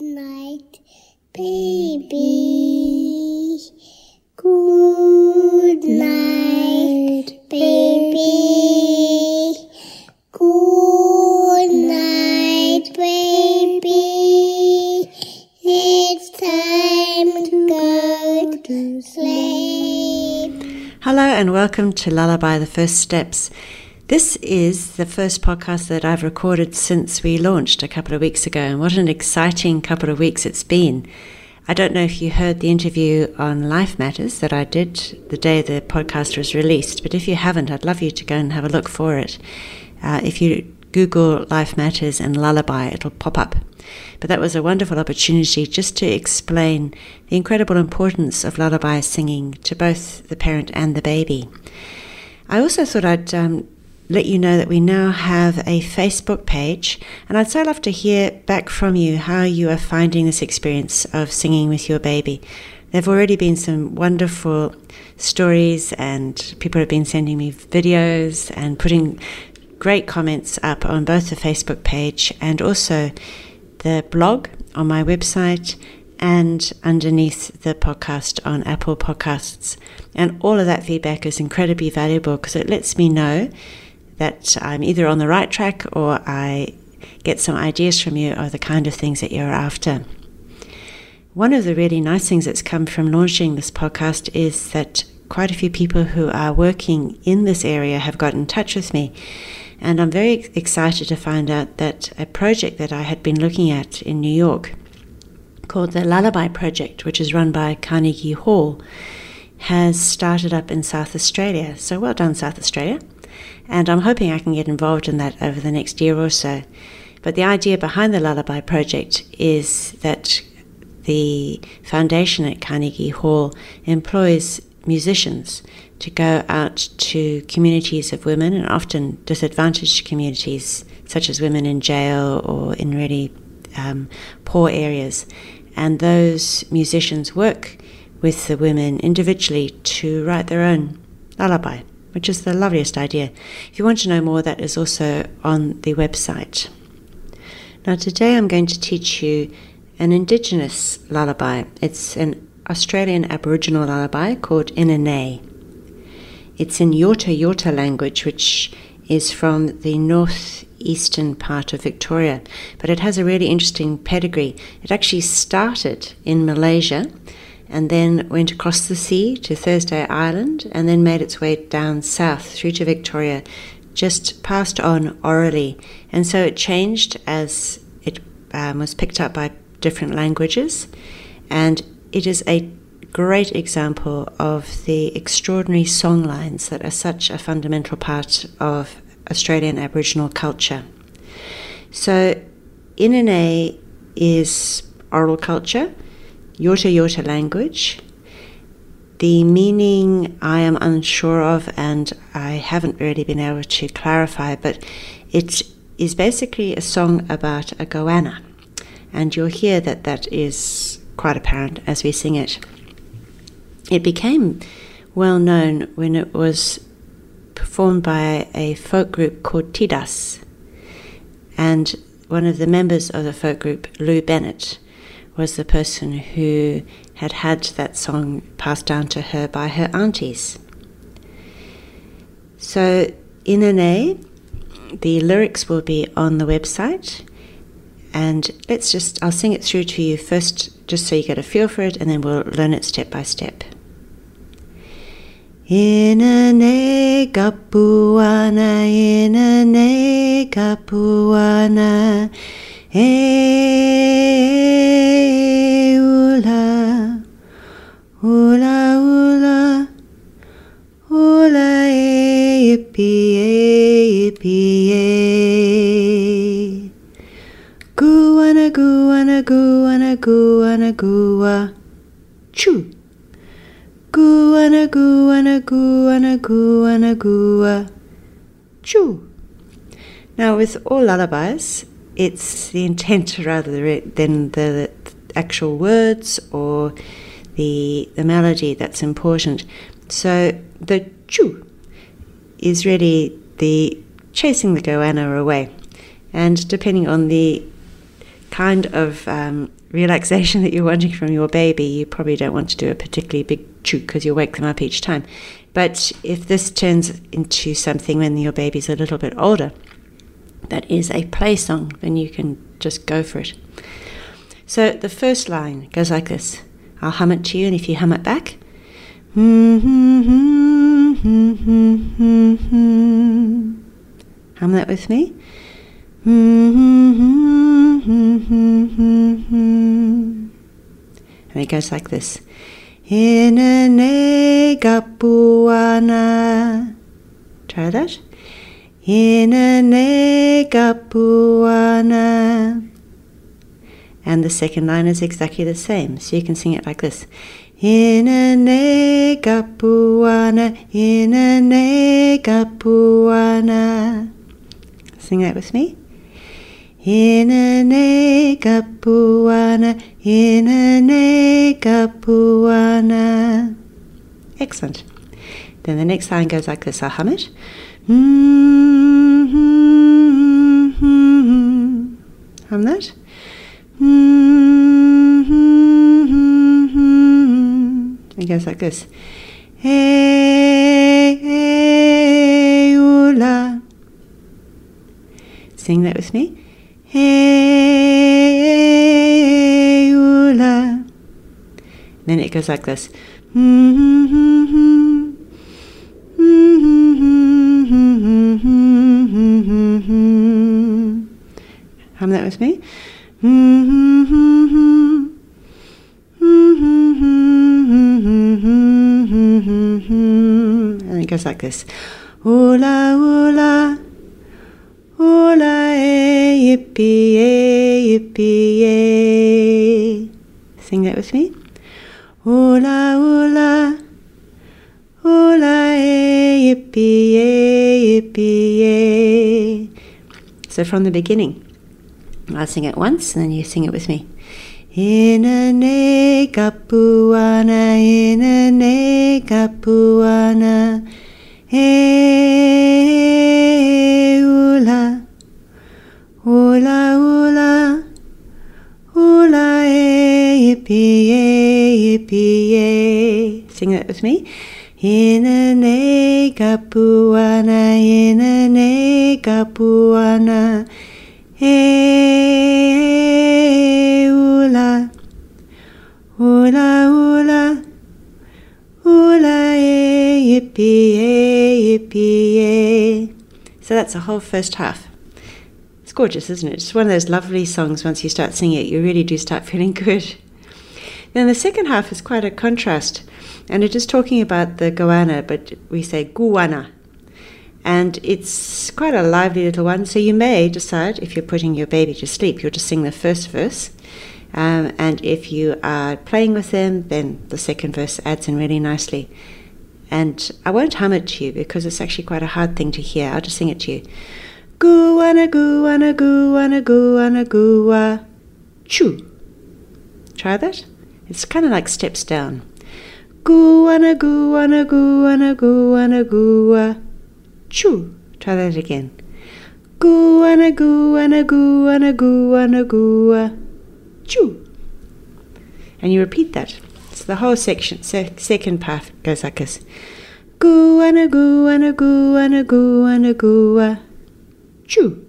night, baby. Good night, baby. Good night, baby. It's time to go to sleep. Hello and welcome to Lullaby The First Steps. This is the first podcast that I've recorded since we launched a couple of weeks ago, and what an exciting couple of weeks it's been. I don't know if you heard the interview on Life Matters that I did the day the podcast was released, but if you haven't, I'd love you to go and have a look for it. Uh, if you Google Life Matters and Lullaby, it'll pop up. But that was a wonderful opportunity just to explain the incredible importance of lullaby singing to both the parent and the baby. I also thought I'd um, let you know that we now have a Facebook page, and I'd so love to hear back from you how you are finding this experience of singing with your baby. There have already been some wonderful stories, and people have been sending me videos and putting great comments up on both the Facebook page and also the blog on my website and underneath the podcast on Apple Podcasts. And all of that feedback is incredibly valuable because it lets me know that I'm either on the right track or I get some ideas from you of the kind of things that you're after. One of the really nice things that's come from launching this podcast is that quite a few people who are working in this area have got in touch with me. And I'm very excited to find out that a project that I had been looking at in New York called the Lullaby Project, which is run by Carnegie Hall, has started up in South Australia. So well done, South Australia and I'm hoping I can get involved in that over the next year or so. But the idea behind the Lullaby Project is that the foundation at Carnegie Hall employs musicians to go out to communities of women and often disadvantaged communities, such as women in jail or in really um, poor areas. And those musicians work with the women individually to write their own lullaby which is the loveliest idea. If you want to know more, that is also on the website. Now, today I'm going to teach you an Indigenous lullaby. It's an Australian Aboriginal lullaby called Inanay. It's in Yorta Yorta language, which is from the northeastern part of Victoria, but it has a really interesting pedigree. It actually started in Malaysia and then went across the sea to Thursday Island and then made its way down south through to Victoria, just passed on orally. And so it changed as it um, was picked up by different languages. And it is a great example of the extraordinary songlines that are such a fundamental part of Australian Aboriginal culture. So, Inanay is oral culture Yorta Yorta language. The meaning I am unsure of and I haven't really been able to clarify, but it is basically a song about a goanna. And you'll hear that that is quite apparent as we sing it. It became well known when it was performed by a folk group called Tiddas. And one of the members of the folk group, Lou Bennett, was the person who had had that song passed down to her by her aunties. So, Inanay, the lyrics will be on the website. And let's just, I'll sing it through to you first, just so you get a feel for it, and then we'll learn it step by step. Inanay kapuana, inanay kapuana, Hey, ula, ula, ula, ula, yippee, yippee. Guana, guana, guana, guana, gua, choo. Guana, guana, guana, guana, gua, choo. Now, with all lullabies, it's the intent rather than the actual words or the, the melody that's important. So the choo is really the chasing the goanna away. And depending on the kind of um, relaxation that you're wanting from your baby, you probably don't want to do a particularly big chew because you'll wake them up each time. But if this turns into something when your baby's a little bit older, that is a play song, then you can just go for it. So the first line goes like this. I'll hum it to you, and if you hum it back, hum that with me. And it goes like this. Try that. Inane gapuana. And the second line is exactly the same. So you can sing it like this. Inane gapuana, inane gapuana. Sing that with me. Inane gapuana, inane gapuana. Excellent. Then the next line goes like this. I'll hum it. Hum that. It goes like this. Sing that with me. Hey. Then it goes like this. Mm-hmm. With me. And it goes like this. Ula, ula, ula, eh, yippee, eh, yippee, eh. Sing that with me. Ula, ula, ula, eh, yippee, eh, yippee, eh. So from the beginning, I'll sing it once and then you sing it with me. Inane kapuana, inane kapuana, e eh, ula, ula ula, ula e yippee e yippee e. Sing that with me. Inane kapuana, inane kapuana, e ula, ula ula, ula e yippee e yippee e. So that's the whole first half. It's gorgeous, isn't it? It's one of those lovely songs. Once you start singing it, you really do start feeling good. Then the second half is quite a contrast, and it is talking about the goanna, but we say guana. And it's quite a lively little one, so you may decide if you're putting your baby to sleep, you'll just sing the first verse. Um, and if you are playing with them, then the second verse adds in really nicely. And I won't hum it to you because it's actually quite a hard thing to hear. I'll just sing it to you. Goo ana goo ana goo Guana, guana, guana, guana, gua, choo. Try that. It's kind of like steps down. Guana, guana, guana, guana, gua, choo. Try that again. Guana, guana, guana, guana, gua, choo. And you repeat that. So the whole section, se- second part goes like this. Guana, guana, guana, guana, gua, choo.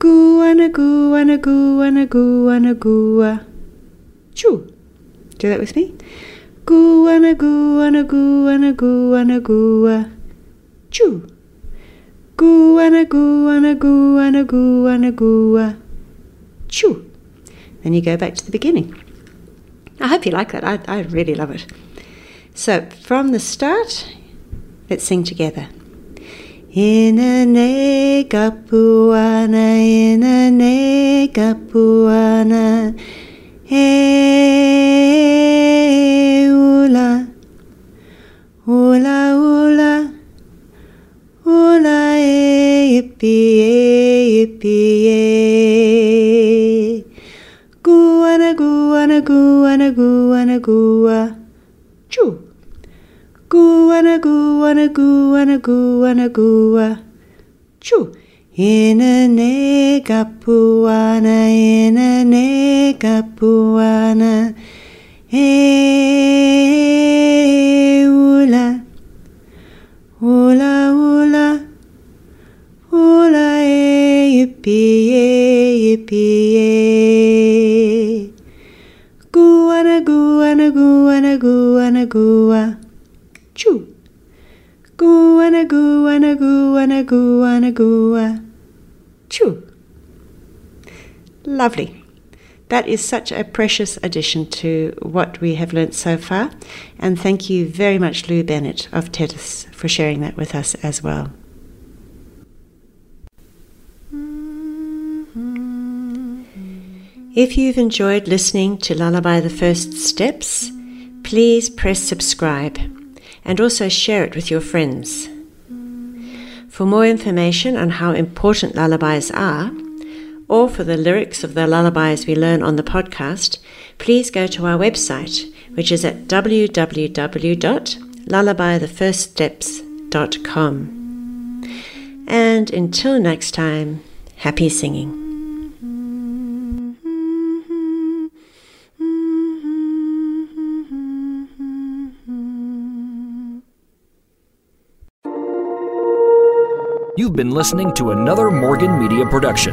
Guana, guana, guana, guana, gua, choo. Do that with me. Guana, guana, guana, guana, gua, choo. Guana, guana, guana, guana, gua, choo. Then you go back to the beginning. I hope you like that. I, I really love it. So from the start, let's sing together. Inane kapuana, inane kapuana, e ula ula, ula yippee yippee. Guana guana guana guana gua, choo. Guana guana guana guana gua, choo. Inane kapuana, inane kapuana e ula ula ula ula e eh, yippee e yippee e guana guana guana guana gua. Choo. Guana guana guana guana gua. Choo. Lovely. That is such a precious addition to what we have learnt so far. And thank you very much, Lou Bennett of Tiddas, for sharing that with us as well. If you've enjoyed listening to Lullaby the First Steps, please press subscribe and also share it with your friends. For more information on how important lullabies are, or for the lyrics of the lullabies we learn on the podcast, please go to our website, which is at www.lullabythefirststeps.com. And until next time, happy singing. Been listening to another Morgan Media production.